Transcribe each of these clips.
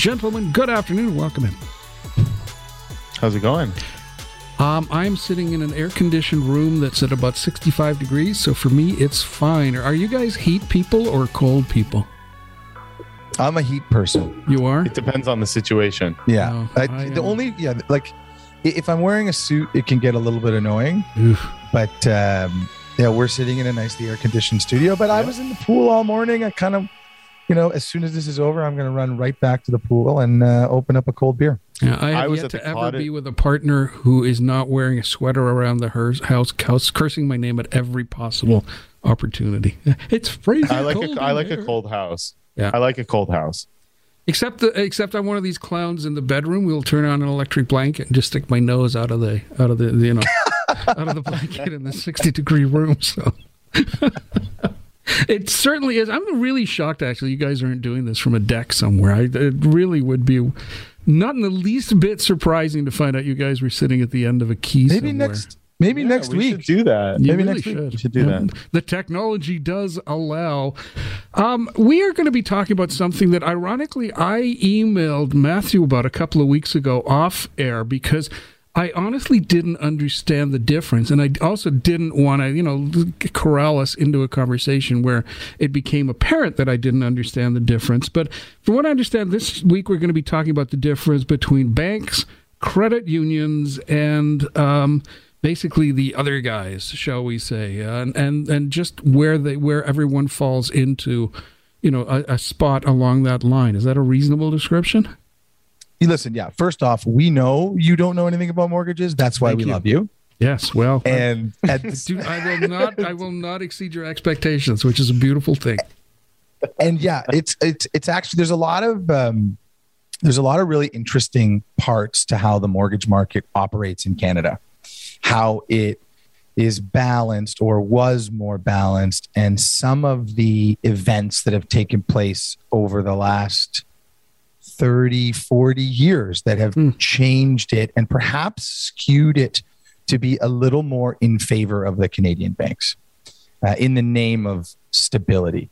gentlemen, good afternoon. Welcome in. How's it going? Um, I'm sitting in an air conditioned room that's at about 65 degrees, so for me, it's fine. Are you guys heat people or cold people? I'm a heat person. You are? It depends on the situation. Yeah. No, I, I the only, yeah, like if I'm wearing a suit, it can get a little bit annoying. Oof. But um, yeah, we're sitting in a nicely air conditioned studio. But I was in the pool all morning. I kind of, you know, as soon as this is over, I'm going to run right back to the pool and uh, open up a cold beer. Yeah, I have I was yet to ever cottage- be with a partner who is not wearing a sweater around the hers- house, house, cursing my name at every possible opportunity. It's freezing. I like cold a I in like a cold house. Yeah. I like a cold house. Except the, except I'm one of these clowns in the bedroom. We'll turn on an electric blanket and just stick my nose out of the out of the you know out of the blanket in the 60 degree room. So it certainly is. I'm really shocked actually. You guys aren't doing this from a deck somewhere. I, it really would be not in the least bit surprising to find out you guys were sitting at the end of a key Maybe somewhere. next, maybe Yeah, next we week. should do that. You Maybe really next week we should do that. The technology does allow. Um, we are going to be talking about something that, ironically, I emailed Matthew about a couple of weeks ago off air because I honestly didn't understand the difference, and I also didn't want to, you know, corral us into a conversation where it became apparent that I didn't understand the difference. But from what I understand, this week we're going to be talking about the difference between banks, credit unions, and um, basically the other guys, shall we say, uh, and and and just where they where everyone falls into, you know, a, a spot along that line. Is that a reasonable description? Listen, yeah. First off, we know you don't know anything about mortgages. That's why Thank we you. love you. Yes. Well, And at the Dude, I will not. I will not exceed your expectations, which is a beautiful thing. and yeah, it's it's it's actually there's a lot of um, there's a lot of really interesting parts to how the mortgage market operates in Canada, how it is balanced or was more balanced, and some of the events that have taken place over the last 30, 40 years that have Hmm. changed it and perhaps skewed it to be a little more in favor of the Canadian banks uh, in the name of stability.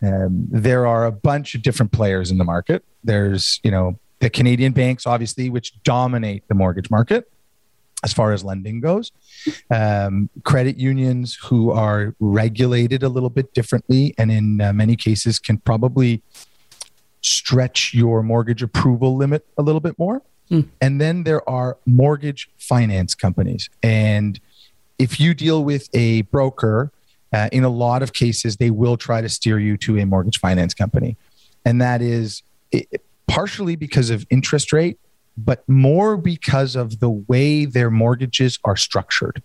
Um, there are a bunch of different players in the market. There's, you know, the Canadian banks, obviously, which dominate the mortgage market as far as lending goes. Um, credit unions who are regulated a little bit differently and in uh, many cases can probably stretch your mortgage approval limit a little bit more. Hmm. And then there are mortgage finance companies. And if you deal with a broker, uh, in a lot of cases, they will try to steer you to a mortgage finance company. And that is it, partially because of interest rate, but more because of the way their mortgages are structured.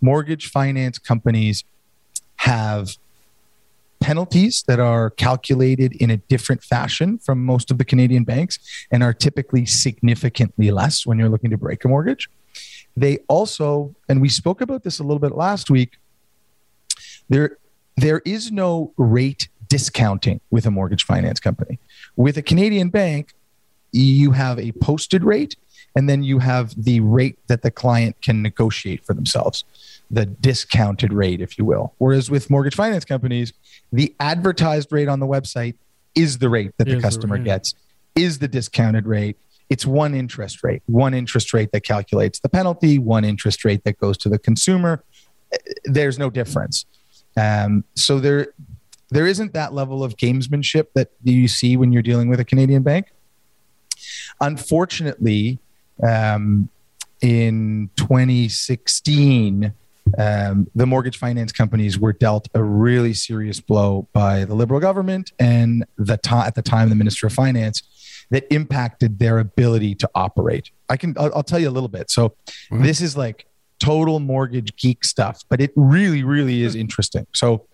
Mortgage finance companies have penalties that are calculated in a different fashion from most of the Canadian banks and are typically significantly less when you're looking to break a mortgage. They also, and we spoke about this a little bit last week, there there is no rate discounting with a mortgage finance company. With a Canadian bank, you have a posted rate and then you have the rate that the client can negotiate for themselves, the discounted rate, if you will. Whereas with mortgage finance companies, the advertised rate on the website is the rate that the the customer rate. gets, is the discounted rate. It's one interest rate, one interest rate that calculates the penalty, one interest rate that goes to the consumer. There's no difference. Um, so there, there isn't that level of gamesmanship that you see when you're dealing with a Canadian bank. Unfortunately, um, in 2016, um, the mortgage finance companies were dealt a really serious blow by the Liberal government and the ti- at the time the Minister of Finance that impacted their ability to operate. I can I'll, I'll tell you a little bit. So Mhm. this is like total mortgage geek stuff, but it really really is interesting. So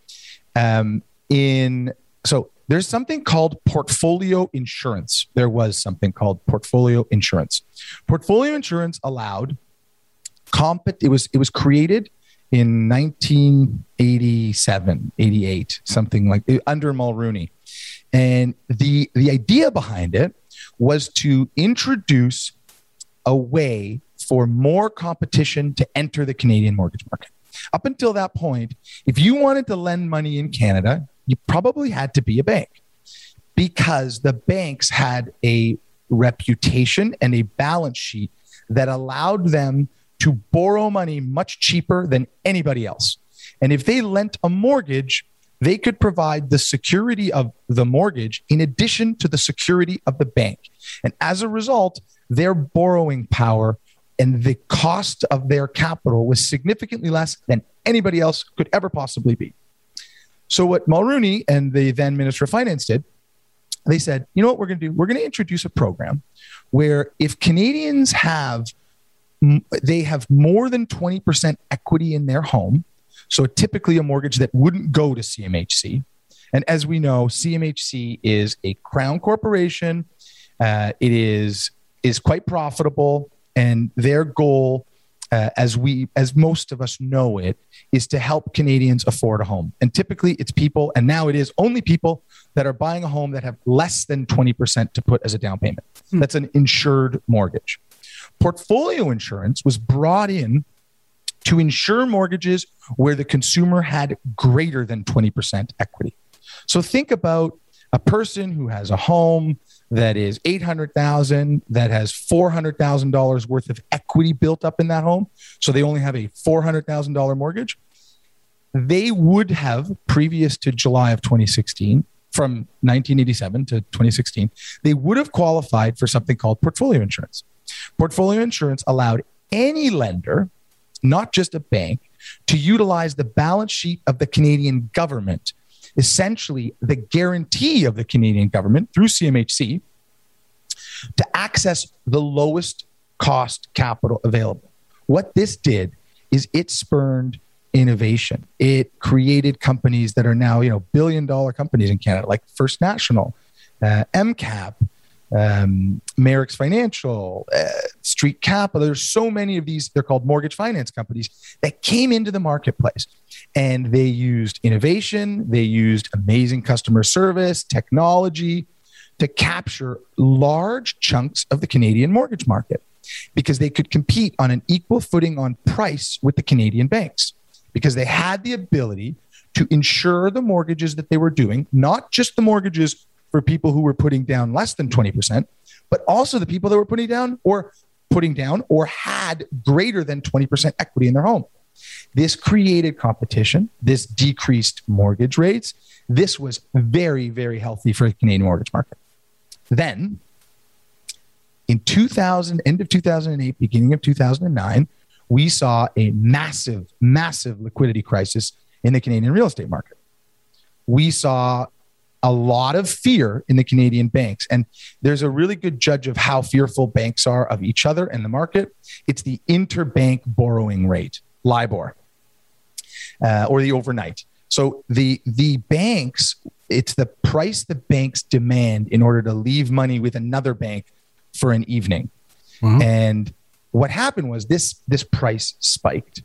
um, in so there's something called portfolio insurance. There was something called portfolio insurance. Portfolio insurance allowed comp it was it was created in 1987 88 something like under Mulroney. And the the idea behind it was to introduce a way for more competition to enter the canadian mortgage market. Up until that point if you wanted to lend money in canada you probably had to be a bank because the banks had a reputation and a balance sheet that allowed them to borrow money much cheaper than anybody else. And if they lent a mortgage, they could provide the security of the mortgage in addition to the security of the bank. And as a result, their borrowing power and the cost of their capital was significantly less than anybody else could ever possibly be. So, what Mulroney and the then Minister of Finance did, they said, you know what we're going to do? We're going to introduce a program where if Canadians have they have more than 20% equity in their home, so typically a mortgage that wouldn't go to CMHC. And as we know, CMHC is a crown corporation. Uh, it is is quite profitable, and their goal, uh, as we as most of us know it, is to help Canadians afford a home. And typically, it's people, and now it is only people that are buying a home that have less than twenty percent to put as a down payment. Hmm. That's an insured mortgage. Portfolio insurance was brought in to insure mortgages where the consumer had greater than 20% equity. So think about a person who has a home that is 800,000 that has $400,000 worth of equity built up in that home. So they only have a $400,000 mortgage. They would have previous to July of 2016 from 1987 to 2016, they would have qualified for something called portfolio insurance. Portfolio insurance allowed any lender, not just a bank, to utilize the balance sheet of the Canadian government, essentially the guarantee of the Canadian government through CMHC, to access the lowest cost capital available. What this did is it spurned innovation. It created companies that are now, you know, billion dollar companies in Canada, like First National, uh, MCAP, um, Merix Financial, uh, Street Capital. There's so many of these, they're called mortgage finance companies that came into the marketplace and they used innovation, they used amazing customer service, technology to capture large chunks of the Canadian mortgage market because they could compete on an equal footing on price with the Canadian banks because they had the ability to insure the mortgages that they were doing, not just the mortgages for people who were putting down less than 20%, but also the people that were putting down or putting down or had greater than 20% equity in their home. This created competition. This decreased mortgage rates. This was very, very healthy for the Canadian mortgage market. Then, in 2000, end of 2008, beginning of 2009, we saw a massive, massive liquidity crisis in the Canadian real estate market. We saw a lot of fear in the Canadian banks. And there's a really good judge of how fearful banks are of each other and the market. It's the interbank borrowing rate, LIBOR, uh, or the overnight. So the the banks, it's the price the banks demand in order to leave money with another bank for an evening. Mm-hmm. And what happened was this this price spiked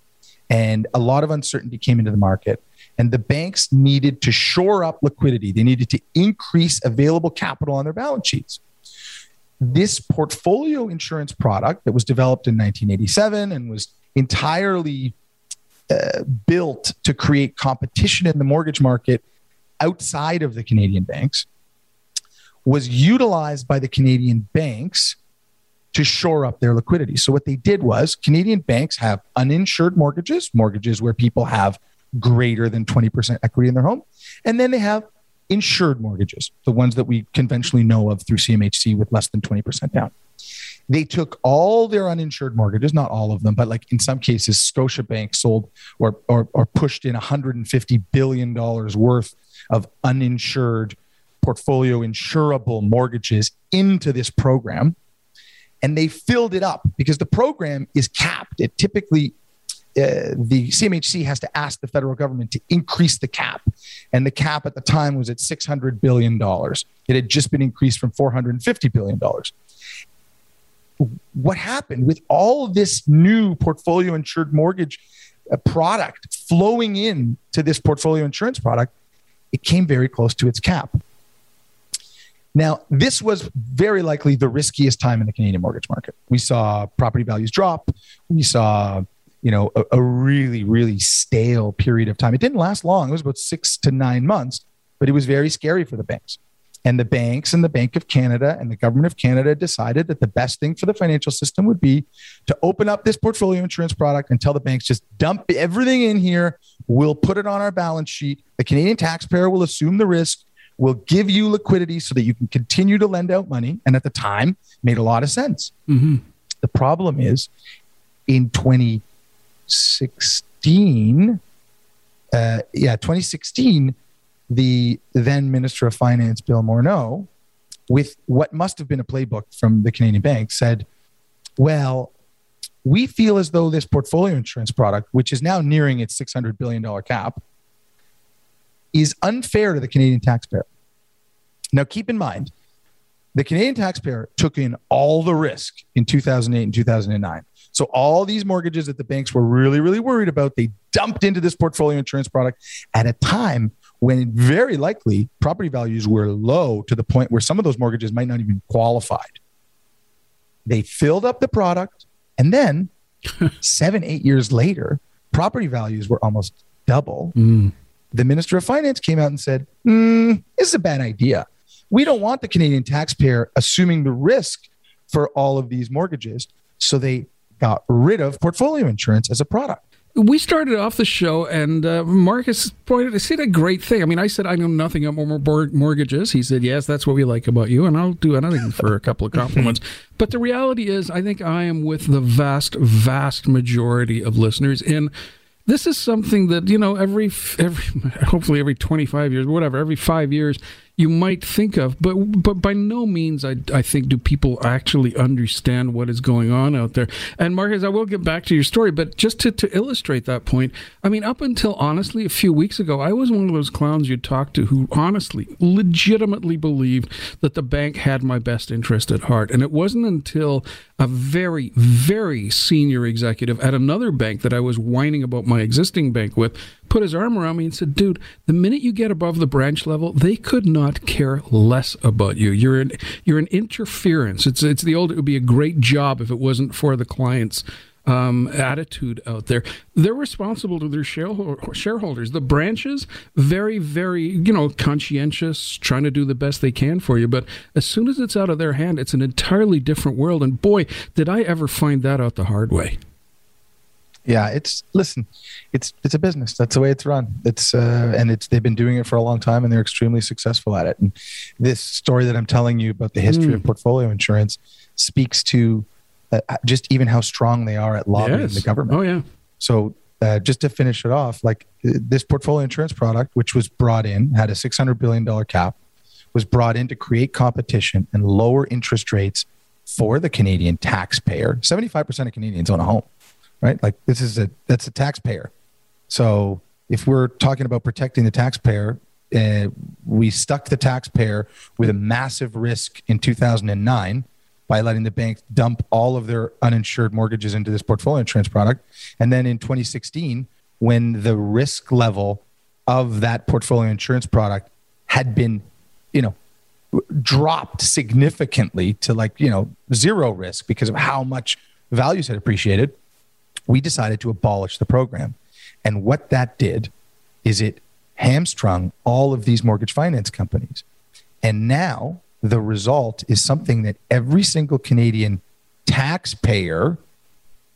and a lot of uncertainty came into the market and the banks needed to shore up liquidity. They needed to increase available capital on their balance sheets. This portfolio insurance product that was developed in 1987 and was entirely uh, built to create competition in the mortgage market outside of the Canadian banks was utilized by the Canadian banks to shore up their liquidity. So what they did was Canadian banks have uninsured mortgages, mortgages where people have greater than 20% equity in their home. And then they have insured mortgages, the ones that we conventionally know of through CMHC with less than 20% down. They took all their uninsured mortgages, not all of them, but like in some cases, Scotiabank sold or, or, or pushed in $150 billion worth of uninsured portfolio insurable mortgages into this program. And they filled it up because the program is capped. It typically uh, the CMHC has to ask the federal government to increase the cap. And the cap at the time was at $600 billion. It had just been increased from $450 billion. What happened with all this new portfolio insured mortgage uh, product flowing in to this portfolio insurance product? It came very close to its cap. Now, this was very likely the riskiest time in the Canadian mortgage market. We saw property values drop. We saw you know, a, a really, really stale period of time. It didn't last long. It was about six to nine months, but it was very scary for the banks. And the banks and the Bank of Canada and the government of Canada decided that the best thing for the financial system would be to open up this portfolio insurance product and tell the banks just dump everything in here. We'll put it on our balance sheet. The Canadian taxpayer will assume the risk. We'll give you liquidity so that you can continue to lend out money. And at the time, made a lot of sense. Mm-hmm. The problem is in 2016, uh, yeah, 2016, the then Minister of Finance, Bill Morneau, with what must have been a playbook from the Canadian Bank, said, Well, we feel as though this portfolio insurance product, which is now nearing its $600 billion cap, is unfair to the Canadian taxpayer. Now, keep in mind, the Canadian taxpayer took in all the risk in 2008 and 2009. So, all these mortgages that the banks were really, really worried about, they dumped into this portfolio insurance product at a time when very likely property values were low to the point where some of those mortgages might not even qualified. They filled up the product, and then seven, eight years later, property values were almost double. Mm. The Minister of Finance came out and said, mm, This is a bad idea. We don't want the Canadian taxpayer assuming the risk for all of these mortgages. So they got rid of portfolio insurance as a product we started off the show, and uh, Marcus pointed, I said a great thing. I mean, I said I know nothing about mortgages. He said, "Yes, that's what we like about you," and I'll do anything for a couple of compliments. but the reality is, I think I am with the vast, vast majority of listeners in this is something that you know every every hopefully every 25 years whatever every 5 years you might think of, but but by no means I, I think do people actually understand what is going on out there. And Marcus, I will get back to your story, but just to, to illustrate that point, I mean, up until honestly a few weeks ago, I was one of those clowns you talked to who honestly, legitimately believed that the bank had my best interest at heart. And it wasn't until a very, very senior executive at another bank that I was whining about my existing bank with put his arm around me and said, "Dude, the minute you get above the branch level, they could not care less about you. You're an you're an interference. It's it's the old. It would be a great job if it wasn't for the clients." Um, attitude out there. They're responsible to their shareholders. The branches, very, very, you know, conscientious, trying to do the best they can for you. But as soon as it's out of their hand, it's an entirely different world. And boy, did I ever find that out the hard way. Yeah, it's listen, it's it's a business. That's the way it's run. It's uh, and it's they've been doing it for a long time, and they're extremely successful at it. And this story that I'm telling you about the history mm. of portfolio insurance speaks to uh, just even how strong they are at lobbying yes. the government. Oh yeah. So uh, just to finish it off, like uh, this portfolio insurance product, which was brought in, had a six hundred billion dollar cap, was brought in to create competition and lower interest rates for the Canadian taxpayer. Seventy five percent of Canadians own a home right? Like this is a that's a taxpayer. So if we're talking about protecting the taxpayer, uh, we stuck the taxpayer with a massive risk in 2009 by letting the bank dump all of their uninsured mortgages into this portfolio insurance product. And then in 2016, when the risk level of that portfolio insurance product had been, you know, dropped significantly to like, you know, zero risk because of how much values had appreciated, we decided to abolish the program. And what that did is it hamstrung all of these mortgage finance companies. And now the result is something that every single Canadian taxpayer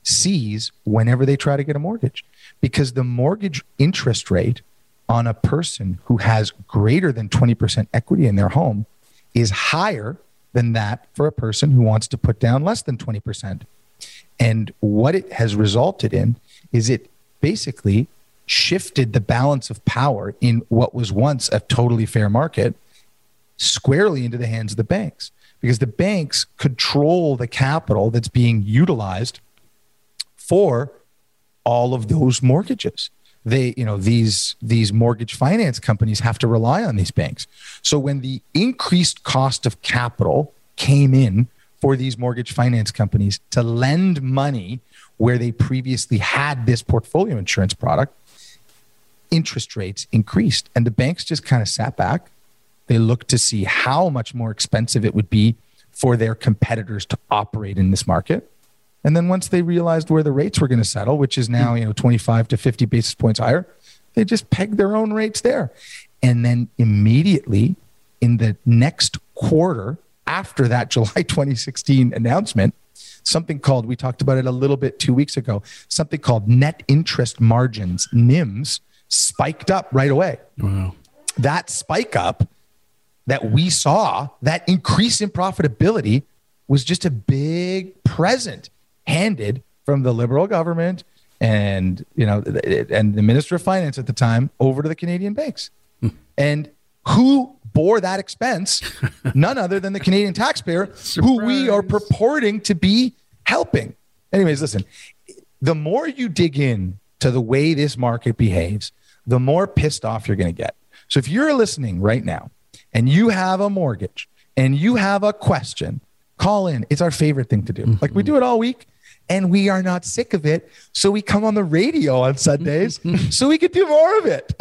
sees whenever they try to get a mortgage. Because the mortgage interest rate on a person who has greater than 20% equity in their home is higher than that for a person who wants to put down less than 20%. And what it has resulted in is it basically shifted the balance of power in what was once a totally fair market squarely into the hands of the banks. Because the banks control the capital that's being utilized for all of those mortgages. They you know these these mortgage finance companies have to rely on these banks. So when the increased cost of capital came in for these mortgage finance companies to lend money where they previously had this portfolio insurance product, interest rates increased. And the banks just kind of sat back. They looked to see how much more expensive it would be for their competitors to operate in this market. And then once they realized where the rates were going to settle, which is now, you know, 25 to 50 basis points higher, they just pegged their own rates there. And then immediately in the next quarter after that July 2016 announcement, something called, we talked about it a little bit two weeks ago, something called net interest margins, NIMS, spiked up right away. Wow. That spike up that we saw, that increase in profitability, was just a big present handed from the liberal government and you know and the minister of finance at the time over to the canadian banks hmm. and who bore that expense none other than the canadian taxpayer who we are purporting to be helping. Anyways listen the more you dig in to the way this market behaves the more pissed off you're going to get. So if you're listening right now and you have a mortgage and you have a question call in. It's our favorite thing to do. Like we do mm-hmm. it all week and we are not sick of it. So we come on the radio on Sundays so we could do more of it.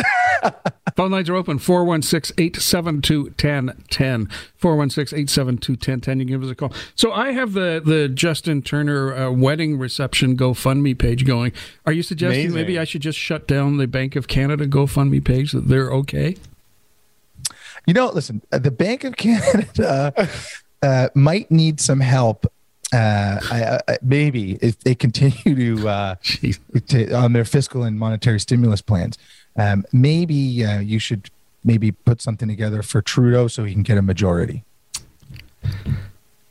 Phone lines are open 416 872 1010. 416 872 1010. You can give us a call. So I have the, the Justin Turner uh, wedding reception GoFundMe page going. Are you suggesting Amazing. maybe I should just shut down the Bank of Canada GoFundMe page that they're okay? You know, listen, uh, the Bank of Canada uh, might need some help uh, I, I, maybe if they continue to, uh, to, on their fiscal and monetary stimulus plans, um, maybe uh, you should maybe put something together for Trudeau so he can get a majority.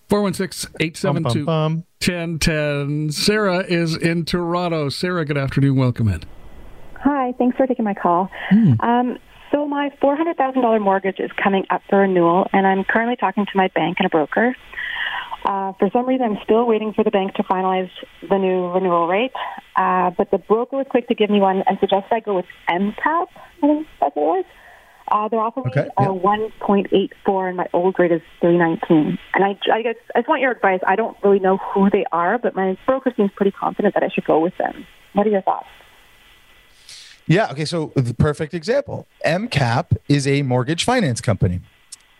416-872-1010. Sarah is in Toronto. Sarah, good afternoon. Welcome in. Hi, thanks for taking my call. Hmm. Um, so my $400,000 mortgage is coming up for renewal, and I'm currently talking to my bank and a broker. Uh, for some reason, I'm still waiting for the bank to finalize the new renewal rate. Uh, but the broker was quick to give me one and suggested I go with MCAP. I think that's what it was. Uh, they're offering okay, me yeah. 1.84, and my old rate is 319. And I, I guess I just want your advice. I don't really know who they are, but my broker seems pretty confident that I should go with them. What are your thoughts? Yeah. Okay. So the perfect example. MCAP is a mortgage finance company.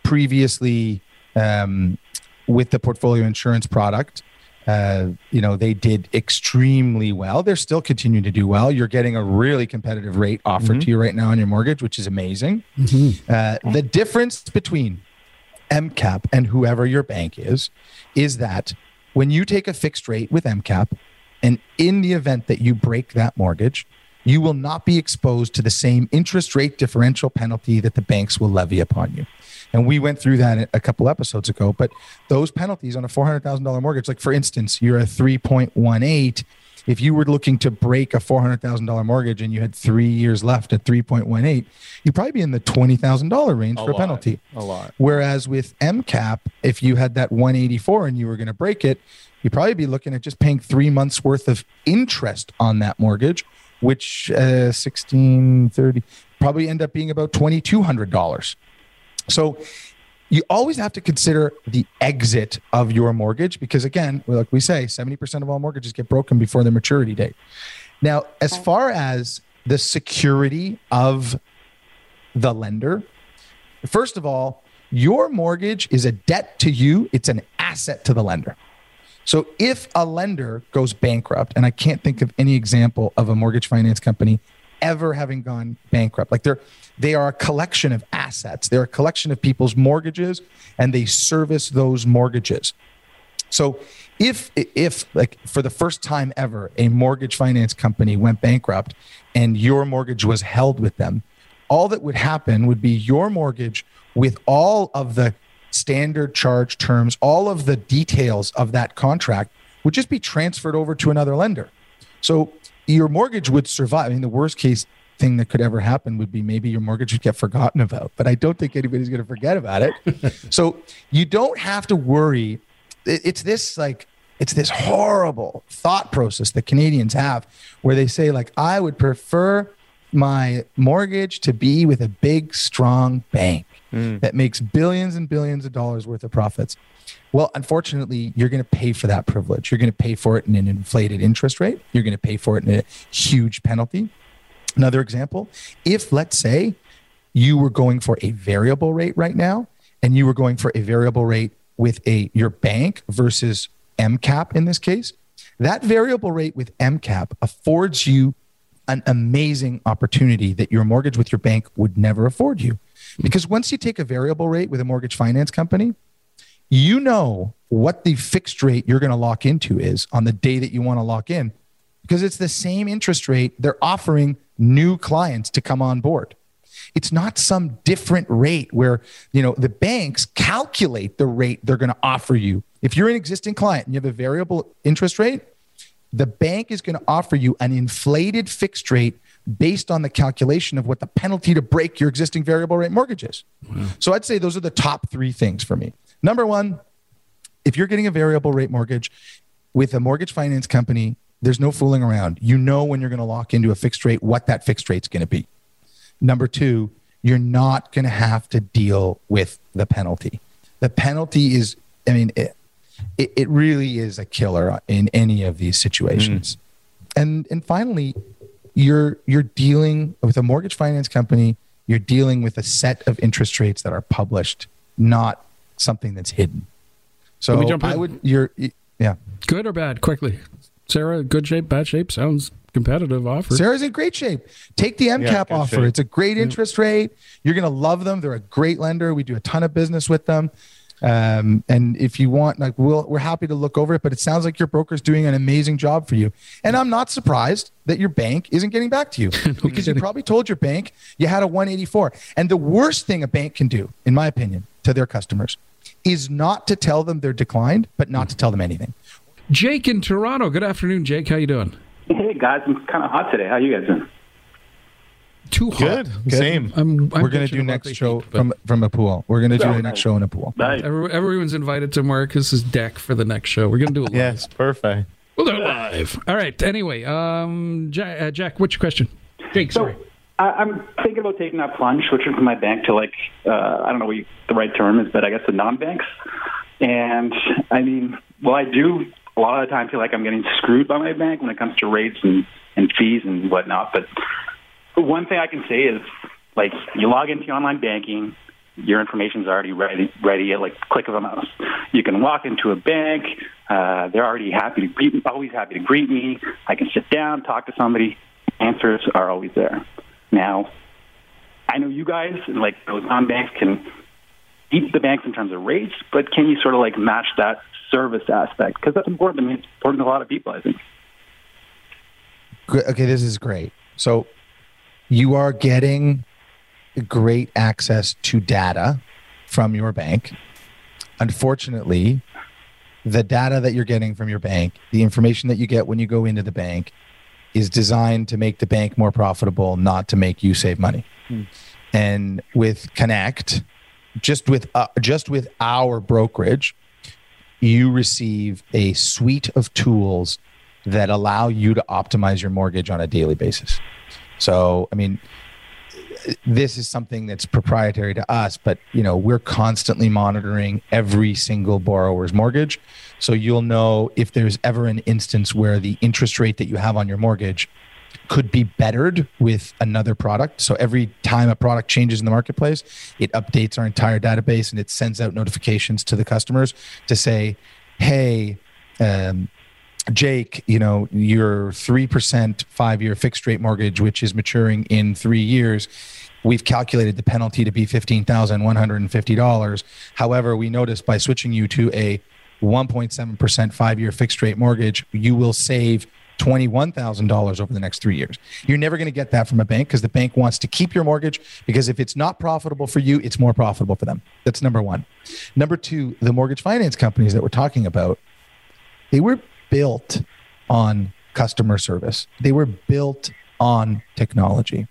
Previously, um, with the portfolio insurance product. Uh, you know, they did extremely well. They're still continuing to do well. You're getting a really competitive rate offered mm-hmm. to you right now on your mortgage, which is amazing. Mm-hmm. Uh, the difference between MCAP and whoever your bank is, is that when you take a fixed rate with MCAP, and in the event that you break that mortgage, you will not be exposed to the same interest rate differential penalty that the banks will levy upon you. And we went through that a couple episodes ago. But those penalties on a $400,000 mortgage, like for instance, you're a 3.18. If you were looking to break a $400,000 mortgage and you had three years left at 3.18, you'd probably be in the $20,000 range a for lot, a penalty. A lot. Whereas with MCAP, if you had that 184 and you were going to break it, you'd probably be looking at just paying three months worth of interest on that mortgage, which uh, 1630 probably end up being about $2,200. So you always have to consider the exit of your mortgage because again like we say 70% of all mortgages get broken before their maturity date. Now as far as the security of the lender first of all your mortgage is a debt to you. It's an asset to the lender. So if a lender goes bankrupt and i can't think of any example of a mortgage finance company ever having gone bankrupt like they're they are a collection of assets. They're a collection of people's mortgages and they service those mortgages. So if if like for the first time ever a mortgage finance company went bankrupt and your mortgage was held with them, all that would happen would be your mortgage with all of the standard charge terms, all of the details of that contract would just be transferred over to another lender. So your mortgage would survive. I mean, the worst case thing that could ever happen would be maybe your mortgage would get forgotten about, but I don't think anybody's going to forget about it. so you don't have to worry. It's this like, it's this horrible thought process that Canadians have where they say, like, I would prefer my mortgage to be with a big, strong bank mm. that makes billions and billions of dollars worth of profits. Well, unfortunately, you're going to pay for that privilege. You're going to pay for it in an inflated interest rate. You're going to pay for it in a huge penalty. Another example, if let's say you were going for a variable rate right now and you were going for a variable rate with a your bank versus MCAP in this case, that variable rate with MCAP affords you an amazing opportunity that your mortgage with your bank would never afford you. Because once you take a variable rate with a mortgage finance company, you know what the fixed rate you're going to lock into is on the day that you want to lock in because it's the same interest rate they're offering new clients to come on board. It's not some different rate where, you know, the banks calculate the rate they're going to offer you. If you're an existing client and you have a variable interest rate, the bank is going to offer you an inflated fixed rate based on the calculation of what the penalty to break your existing variable rate mortgage is. Wow. So I'd say those are the top three things for me. Number one, if you're getting a variable rate mortgage with a mortgage finance company, there's no fooling around. You know when you're going to lock into a fixed rate, what that fixed rate's going to be. Number two, you're not going to have to deal with the penalty. The penalty is, I mean, it, it, it really is a killer in any of these situations. Mm. And and finally, you're you're dealing with a mortgage finance company. You're dealing with a set of interest rates that are published, not something that's hidden. So I would you're yeah. Good or bad? Quickly, Sarah. Good shape, bad shape. Sounds competitive offer. Sarah's in great shape. Take the MCAP yeah, offer. Shape. It's a great interest rate. You're going to love them. They're a great lender. We do a ton of business with them. Um, and if you want, like, we'll, we're happy to look over it, but it sounds like your broker's doing an amazing job for you. And I'm not surprised that your bank isn't getting back to you no because kidding. you probably told your bank you had a 184. And the worst thing a bank can do, in my opinion, to their customers is not to tell them they're declined, but not to tell them anything. Jake in Toronto. Good afternoon, Jake. How you doing? Hey guys, I'm kind of hot today. How you guys doing? Too hot. Good. Good. Same. I'm, I'm We're going to do next show heat, from from a pool. We're going to do the next show in a pool. Nice. everyone's invited to Marcus's deck for the next show. We're going to do it live. Yes, perfect. We'll do it live. All right. Anyway, um, Jack, uh, Jack what's your question? Jake, so, sorry. I, am thinking about taking that plunge, switching from my bank to like uh, I don't know what you, the right term is, but I guess the non-banks. And I mean, well, I do a lot of the time feel like I'm getting screwed by my bank when it comes to rates and, and fees and whatnot. But one thing I can say is, like, you log into online banking, your information is already ready, ready at like click of a mouse. You can walk into a bank. Uh, they're already happy to greet, always happy to greet me. I can sit down, talk to somebody. Answers are always there. Now, I know you guys, like those non-banks, can beat the banks in terms of rates, but can you sort of like match that service aspect? Because that's important. I mean, it's important to a lot of people, I think. Okay, this is great. So you are getting great access to data from your bank. Unfortunately, the data that you're getting from your bank, the information that you get when you go into the bank, is designed to make the bank more profitable, not to make you save money. Hmm. And with Connect, just with uh, just with our brokerage, you receive a suite of tools that allow you to optimize your mortgage on a daily basis. So, I mean, this is something that's proprietary to us, but you know, we're constantly monitoring every single borrower's mortgage. So you'll know if there's ever an instance where the interest rate that you have on your mortgage could be bettered with another product. So every time a product changes in the marketplace, it updates our entire database and it sends out notifications to the customers to say, hey, um, Jake, you know, your 3% five year fixed rate mortgage, which is maturing in three years, we've calculated the penalty to be $15,150. However, we noticed by switching you to a 1.7% five year fixed rate mortgage, you will save $21,000 over the next three years. You're never going to get that from a bank because the bank wants to keep your mortgage because if it's not profitable for you, it's more profitable for them. That's number one. Number two, the mortgage finance companies that we're talking about, they were built on customer service, they were built on technology.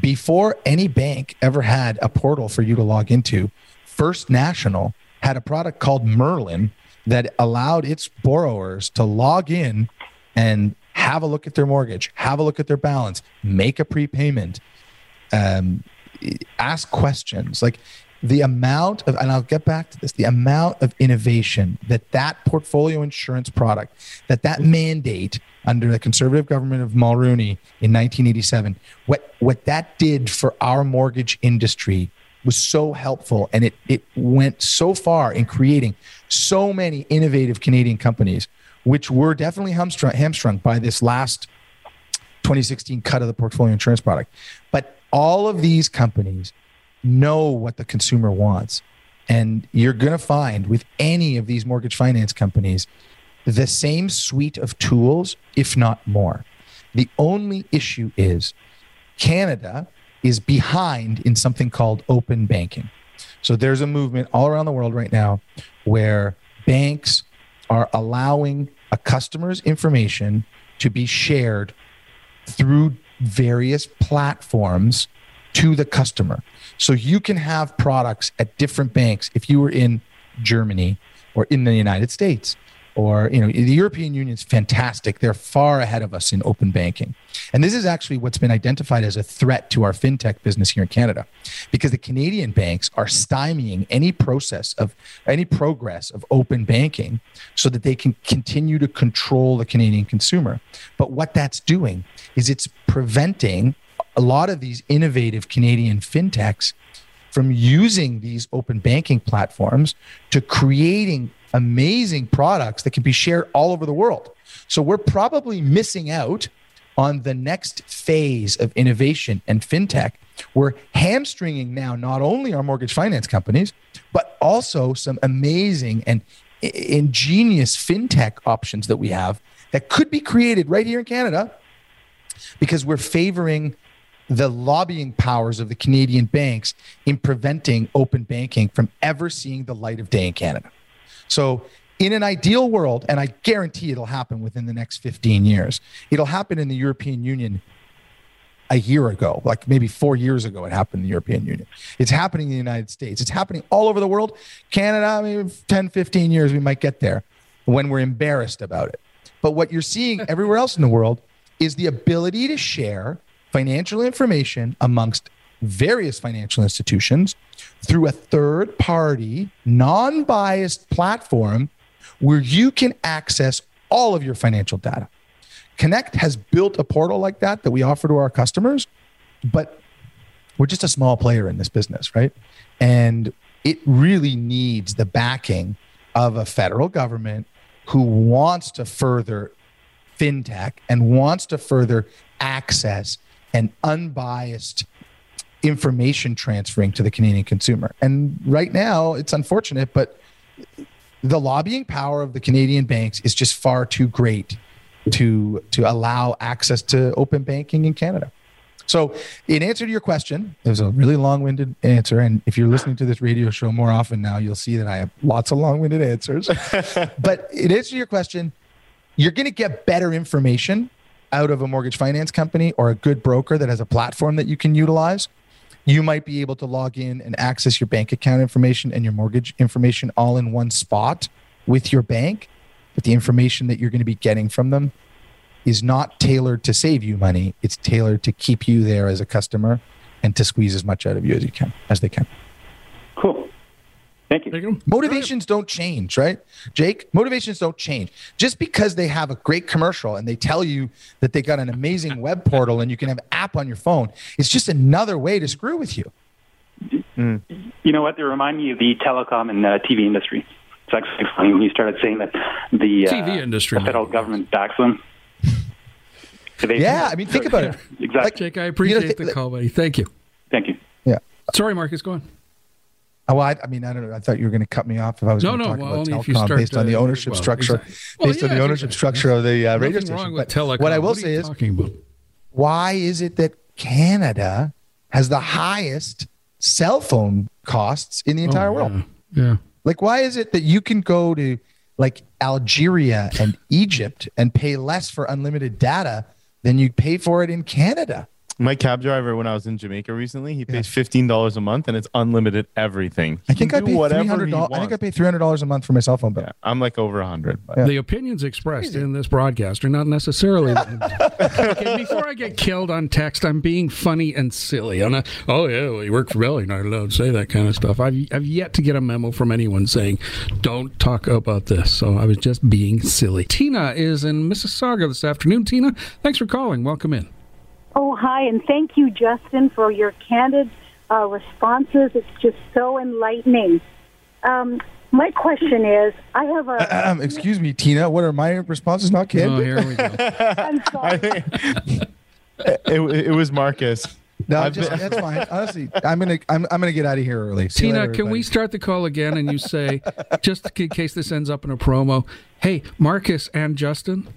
Before any bank ever had a portal for you to log into, First National had a product called Merlin that allowed its borrowers to log in and have a look at their mortgage, have a look at their balance, make a prepayment, um, ask questions. Like the amount of, and I'll get back to this, the amount of innovation that that portfolio insurance product, that that mandate under the conservative government of Mulroney in 1987, what, what that did for our mortgage industry was so helpful. And it, it went so far in creating so many innovative Canadian companies, which were definitely hamstrung, hamstrung by this last 2016 cut of the portfolio insurance product. But all of these companies know what the consumer wants. And you're going to find with any of these mortgage finance companies the same suite of tools, if not more. The only issue is Canada is behind in something called open banking. So there's a movement all around the world right now where banks are allowing a customer's information to be shared through various platforms to the customer. So you can have products at different banks if you were in Germany or in the United States or you know the European Union is fantastic. They're far ahead of us in open banking. And this is actually what's been identified as a threat to our fintech business here in Canada because the Canadian banks are stymieing any process of any progress of open banking so that they can continue to control the Canadian consumer. But what that's doing is it's preventing a lot of these innovative Canadian fintechs from using these open banking platforms to creating amazing products that can be shared all over the world. So we're probably missing out on the next phase of innovation and fintech. We're hamstringing now not only our mortgage finance companies, but also some amazing and ingenious fintech options that we have that could be created right here in Canada because we're favoring the lobbying powers of the Canadian banks in preventing open banking from ever seeing the light of day in Canada. So, in an ideal world, and I guarantee it'll happen within the next 15 years, it'll happen in the European Union a year ago, like maybe four years ago, it happened in the European Union. It's happening in the United States. It's happening all over the world. Canada, maybe 10, 15 years, we might get there when we're embarrassed about it. But what you're seeing everywhere else in the world is the ability to share financial information amongst various financial institutions through a third party, non biased platform where you can access all of your financial data. Connect has built a portal like that that we offer to our customers, but we're just a small player in this business, right? And it really needs the backing of a federal government who wants to further fintech and wants to further access and unbiased information transferring to the Canadian consumer. And right now, it's unfortunate, but the lobbying power of the Canadian banks is just far too great to to allow access to open banking in Canada. So, in answer to your question, it was a really long-winded answer, and if you're listening to this radio show more often now, you'll see that I have lots of long-winded answers. but in answer to your question, you're going to get better information out of a mortgage finance company or a good broker that has a platform that you can utilize you might be able to log in and access your bank account information and your mortgage information all in one spot with your bank. But the information that you're going to be getting from them is not tailored to save you money. It's tailored to keep you there as a customer and to squeeze as much out of you as you can, as they can. Cool. Thank you. Motivations don't change, right? Jake, motivations don't change. Just because they have a great commercial and they tell you that they got an amazing web portal and you can have app on your phone, it's just another way to screw with you. Mm. You know what? They remind me of the telecom and uh, TV industry. It's actually funny when you started saying that the uh, TV industry, the federal government backs them. Yeah, I mean, think about it. Exactly. Like, Jake, I appreciate you know, th- the call, buddy. Thank you. Thank you. Yeah. Sorry, Marcus, go on. Oh, well, I, I, mean, I don't know. I thought you were going to cut me off if I was no, going to no, talk well, about telecom based on the ownership well, structure, exactly. well, based yeah, on the ownership structure of the uh, radio station. With telecom. What I will what say is, why is it that Canada has the highest cell phone costs in the entire oh, world? Yeah. yeah. Like, why is it that you can go to like Algeria and Egypt and pay less for unlimited data than you pay for it in Canada? My cab driver, when I was in Jamaica recently, he pays fifteen dollars a month, and it's unlimited everything. I think I pay three hundred dollars. I think I pay three hundred dollars a month for my cell phone bill. Yeah, I'm like over a hundred. Yeah. The opinions expressed in this broadcast are not necessarily. okay, before I get killed on text, I'm being funny and silly. I'm not. Oh yeah, well, you work for Bell. You're not allowed to say that kind of stuff. I've I've yet to get a memo from anyone saying, "Don't talk about this." So I was just being silly. Tina is in Mississauga this afternoon. Tina, thanks for calling. Welcome in. Oh, hi, and thank you, Justin, for your candid uh, responses. It's just so enlightening. Um, my question is, I have a. Uh, um, excuse me, Tina. What are my responses? Not candid. Oh, here we go. I'm sorry. it, it was Marcus. No, just, that's fine. Honestly, I'm gonna I'm, I'm gonna get out of here early. See Tina, later, can we start the call again and you say, just in case this ends up in a promo, hey, Marcus and Justin.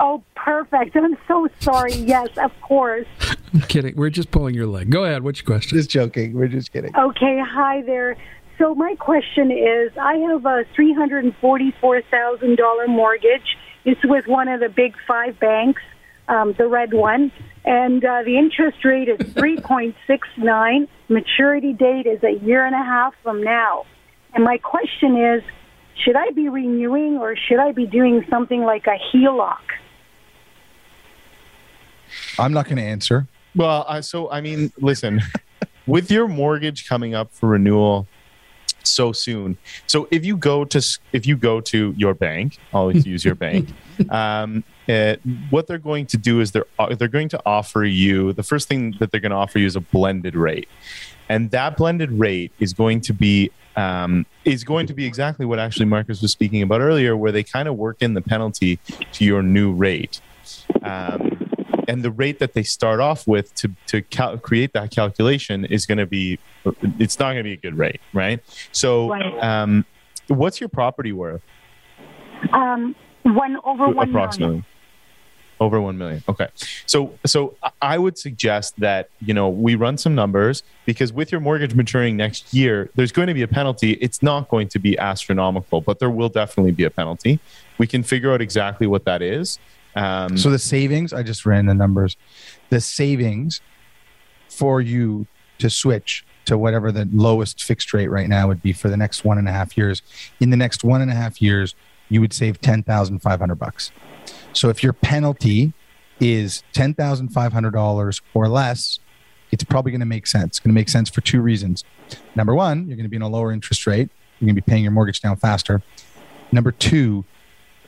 Oh, perfect. I'm so sorry. Yes, of course. I'm kidding. We're just pulling your leg. Go ahead. What's your question? Just joking. We're just kidding. Okay. Hi there. So my question is, I have a three hundred and forty-four thousand dollar mortgage. It's with one of the big five banks, um, the red one, and uh, the interest rate is three point six nine. Maturity date is a year and a half from now. And my question is, should I be renewing or should I be doing something like a HELOC? I'm not going to answer. Well, uh, so I mean, listen, with your mortgage coming up for renewal so soon, so if you go to if you go to your bank, always use your bank. Um, it, what they're going to do is they're uh, they're going to offer you the first thing that they're going to offer you is a blended rate, and that blended rate is going to be um, is going to be exactly what actually Marcus was speaking about earlier, where they kind of work in the penalty to your new rate. Um, and the rate that they start off with to to cal- create that calculation is going to be it's not going to be a good rate, right? So, um, what's your property worth? Um, one over one approximately. Million. Over 1 million. Okay. So so I would suggest that, you know, we run some numbers because with your mortgage maturing next year, there's going to be a penalty. It's not going to be astronomical, but there will definitely be a penalty. We can figure out exactly what that is. Um, so the savings, I just ran the numbers. The savings for you to switch to whatever the lowest fixed rate right now would be for the next one and a half years. In the next one and a half years, you would save ten thousand five hundred bucks. So if your penalty is $10,500 or less, it's probably going to make sense. It's going to make sense for two reasons. Number one, you're going to be in a lower interest rate. You're going to be paying your mortgage down faster. Number two,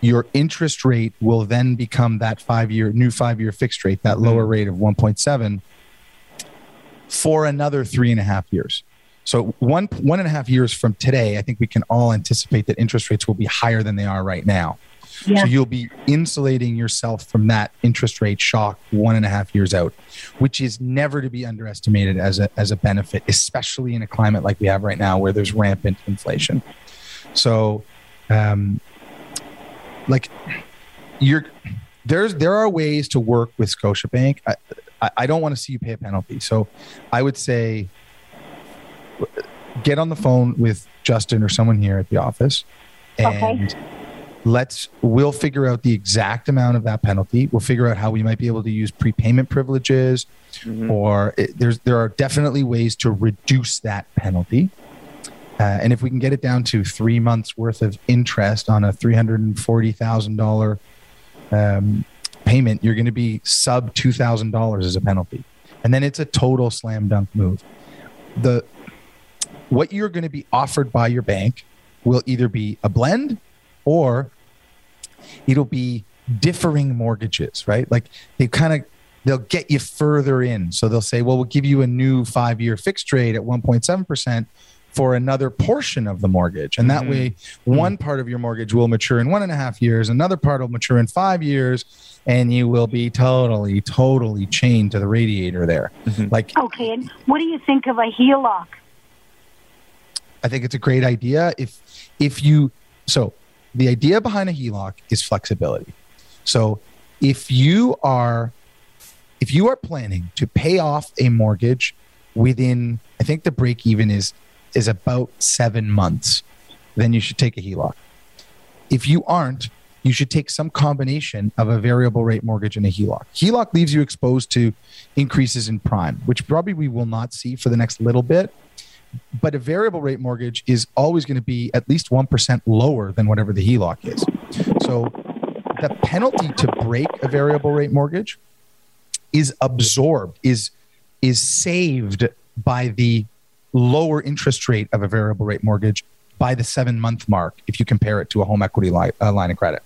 your interest rate will then become that five year, new five year fixed rate, that lower rate of 1.7 for another three and a half years. So one one and a half years from today, I think we can all anticipate that interest rates will be higher than they are right now. Yeah. So you'll be insulating yourself from that interest rate shock one and a half years out, which is never to be underestimated as a, as a benefit, especially in a climate like we have right now where there's rampant inflation. So, um, like, you're there's there are ways to work with Scotiabank. I, I, I don't want to see you pay a penalty. So, I would say get on the phone with Justin or someone here at the office and. Okay let's we'll figure out the exact amount of that penalty we'll figure out how we might be able to use prepayment privileges mm-hmm. or it, there's there are definitely ways to reduce that penalty uh, and if we can get it down to three months worth of interest on a $340000 um, payment you're going to be sub $2000 as a penalty and then it's a total slam dunk move the what you're going to be offered by your bank will either be a blend or it'll be differing mortgages, right? Like they kind of they'll get you further in. So they'll say, well, we'll give you a new five year fixed rate at 1.7% for another portion of the mortgage. And that mm-hmm. way, one part of your mortgage will mature in one and a half years, another part will mature in five years, and you will be totally, totally chained to the radiator there. Mm-hmm. Like, okay. And what do you think of a HELOC? I think it's a great idea. If, if you, so the idea behind a HELOC is flexibility. So if you are if you are planning to pay off a mortgage within I think the break even is is about 7 months, then you should take a HELOC. If you aren't, you should take some combination of a variable rate mortgage and a HELOC. HELOC leaves you exposed to increases in prime, which probably we will not see for the next little bit but a variable rate mortgage is always going to be at least 1% lower than whatever the HELOC is. So the penalty to break a variable rate mortgage is absorbed, is, is saved by the lower interest rate of a variable rate mortgage by the seven month mark if you compare it to a home equity li- uh, line of credit.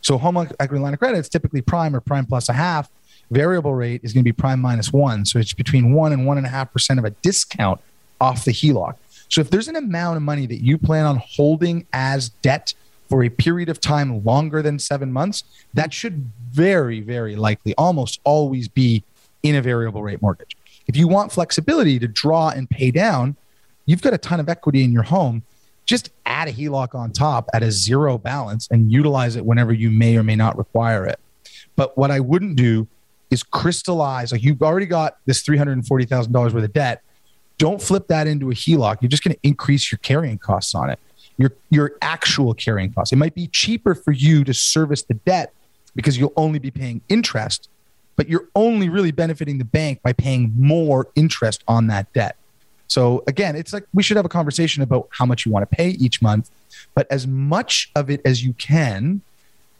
So, home equity line of credit is typically prime or prime plus a half. Variable rate is going to be prime minus one. So, it's between one and one and a half percent of a discount off the HELOC. So if there's an amount of money that you plan on holding as debt for a period of time longer than seven months, that should very, very likely almost always be in a variable rate mortgage. If you want flexibility to draw and pay down, you've got a ton of equity in your home. Just add a HELOC on top at a zero balance and utilize it whenever you may or may not require it. But what I wouldn't do is crystallize, like you've already got this $340,000 worth of debt. Don't flip that into a HELOC. You're just going to increase your carrying costs on it, your, your actual carrying costs. It might be cheaper for you to service the debt because you'll only be paying interest but you're only really benefiting the bank by paying more interest on that debt. So again, it's like we should have a conversation about how much you want to pay each month, but as much of it as you can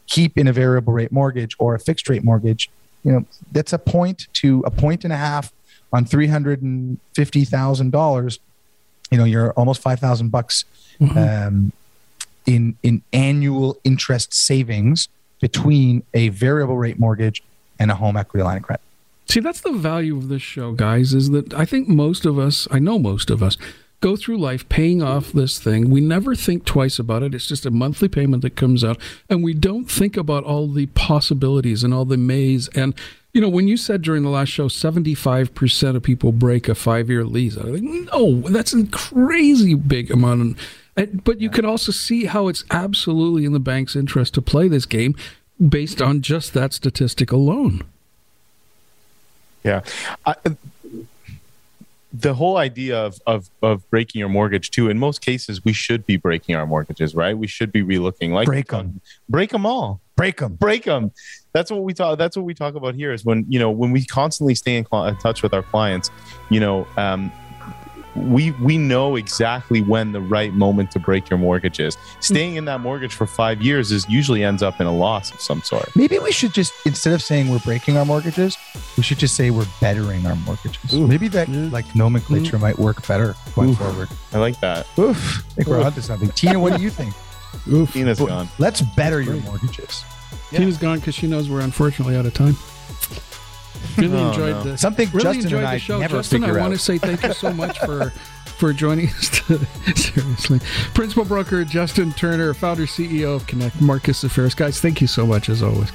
keep in a variable rate mortgage or a fixed rate mortgage. You know, that's a point to a point and a half on three hundred and fifty thousand dollars. You know, you're almost five thousand bucks mm-hmm. um, in in annual interest savings between a variable rate mortgage and a home equity line of credit. See, that's the value of this show, guys, is that I think most of us, I know most of us, go through life paying off this thing. We never think twice about it. It's just a monthly payment that comes out. And we don't think about all the possibilities and all the maze. And, you know, when you said during the last show, 75% of people break a five year lease, I was like, no, that's a crazy big amount. But you can also see how it's absolutely in the bank's interest to play this game based on just that statistic alone. Yeah. I, the whole idea of, of, of breaking your mortgage too, in most cases, we should be breaking our mortgages, right? We should be relooking like break them, break them all, break them, break them. That's what we talk. That's what we talk about here is when, you know, when we constantly stay in, cl- in touch with our clients, you know, um, we we know exactly when the right moment to break your mortgage is. Staying in that mortgage for five years is usually ends up in a loss of some sort. Maybe we should just instead of saying we're breaking our mortgages, we should just say we're bettering our mortgages. Ooh. Maybe that yeah. like nomenclature mm. might work better going Oof. forward. I like that. Oof. I think Oof. we're onto something. Tina, what do you think? Oof. Tina's gone. Let's better your mortgages. Yeah. Tina's gone because she knows we're unfortunately out of time. Really oh, enjoyed no. the something. Really Justin enjoyed the show. Never Justin, I out. want to say thank you so much for for joining us. To, seriously, principal broker Justin Turner, founder CEO of Connect Marcus Affairs. Guys, thank you so much as always.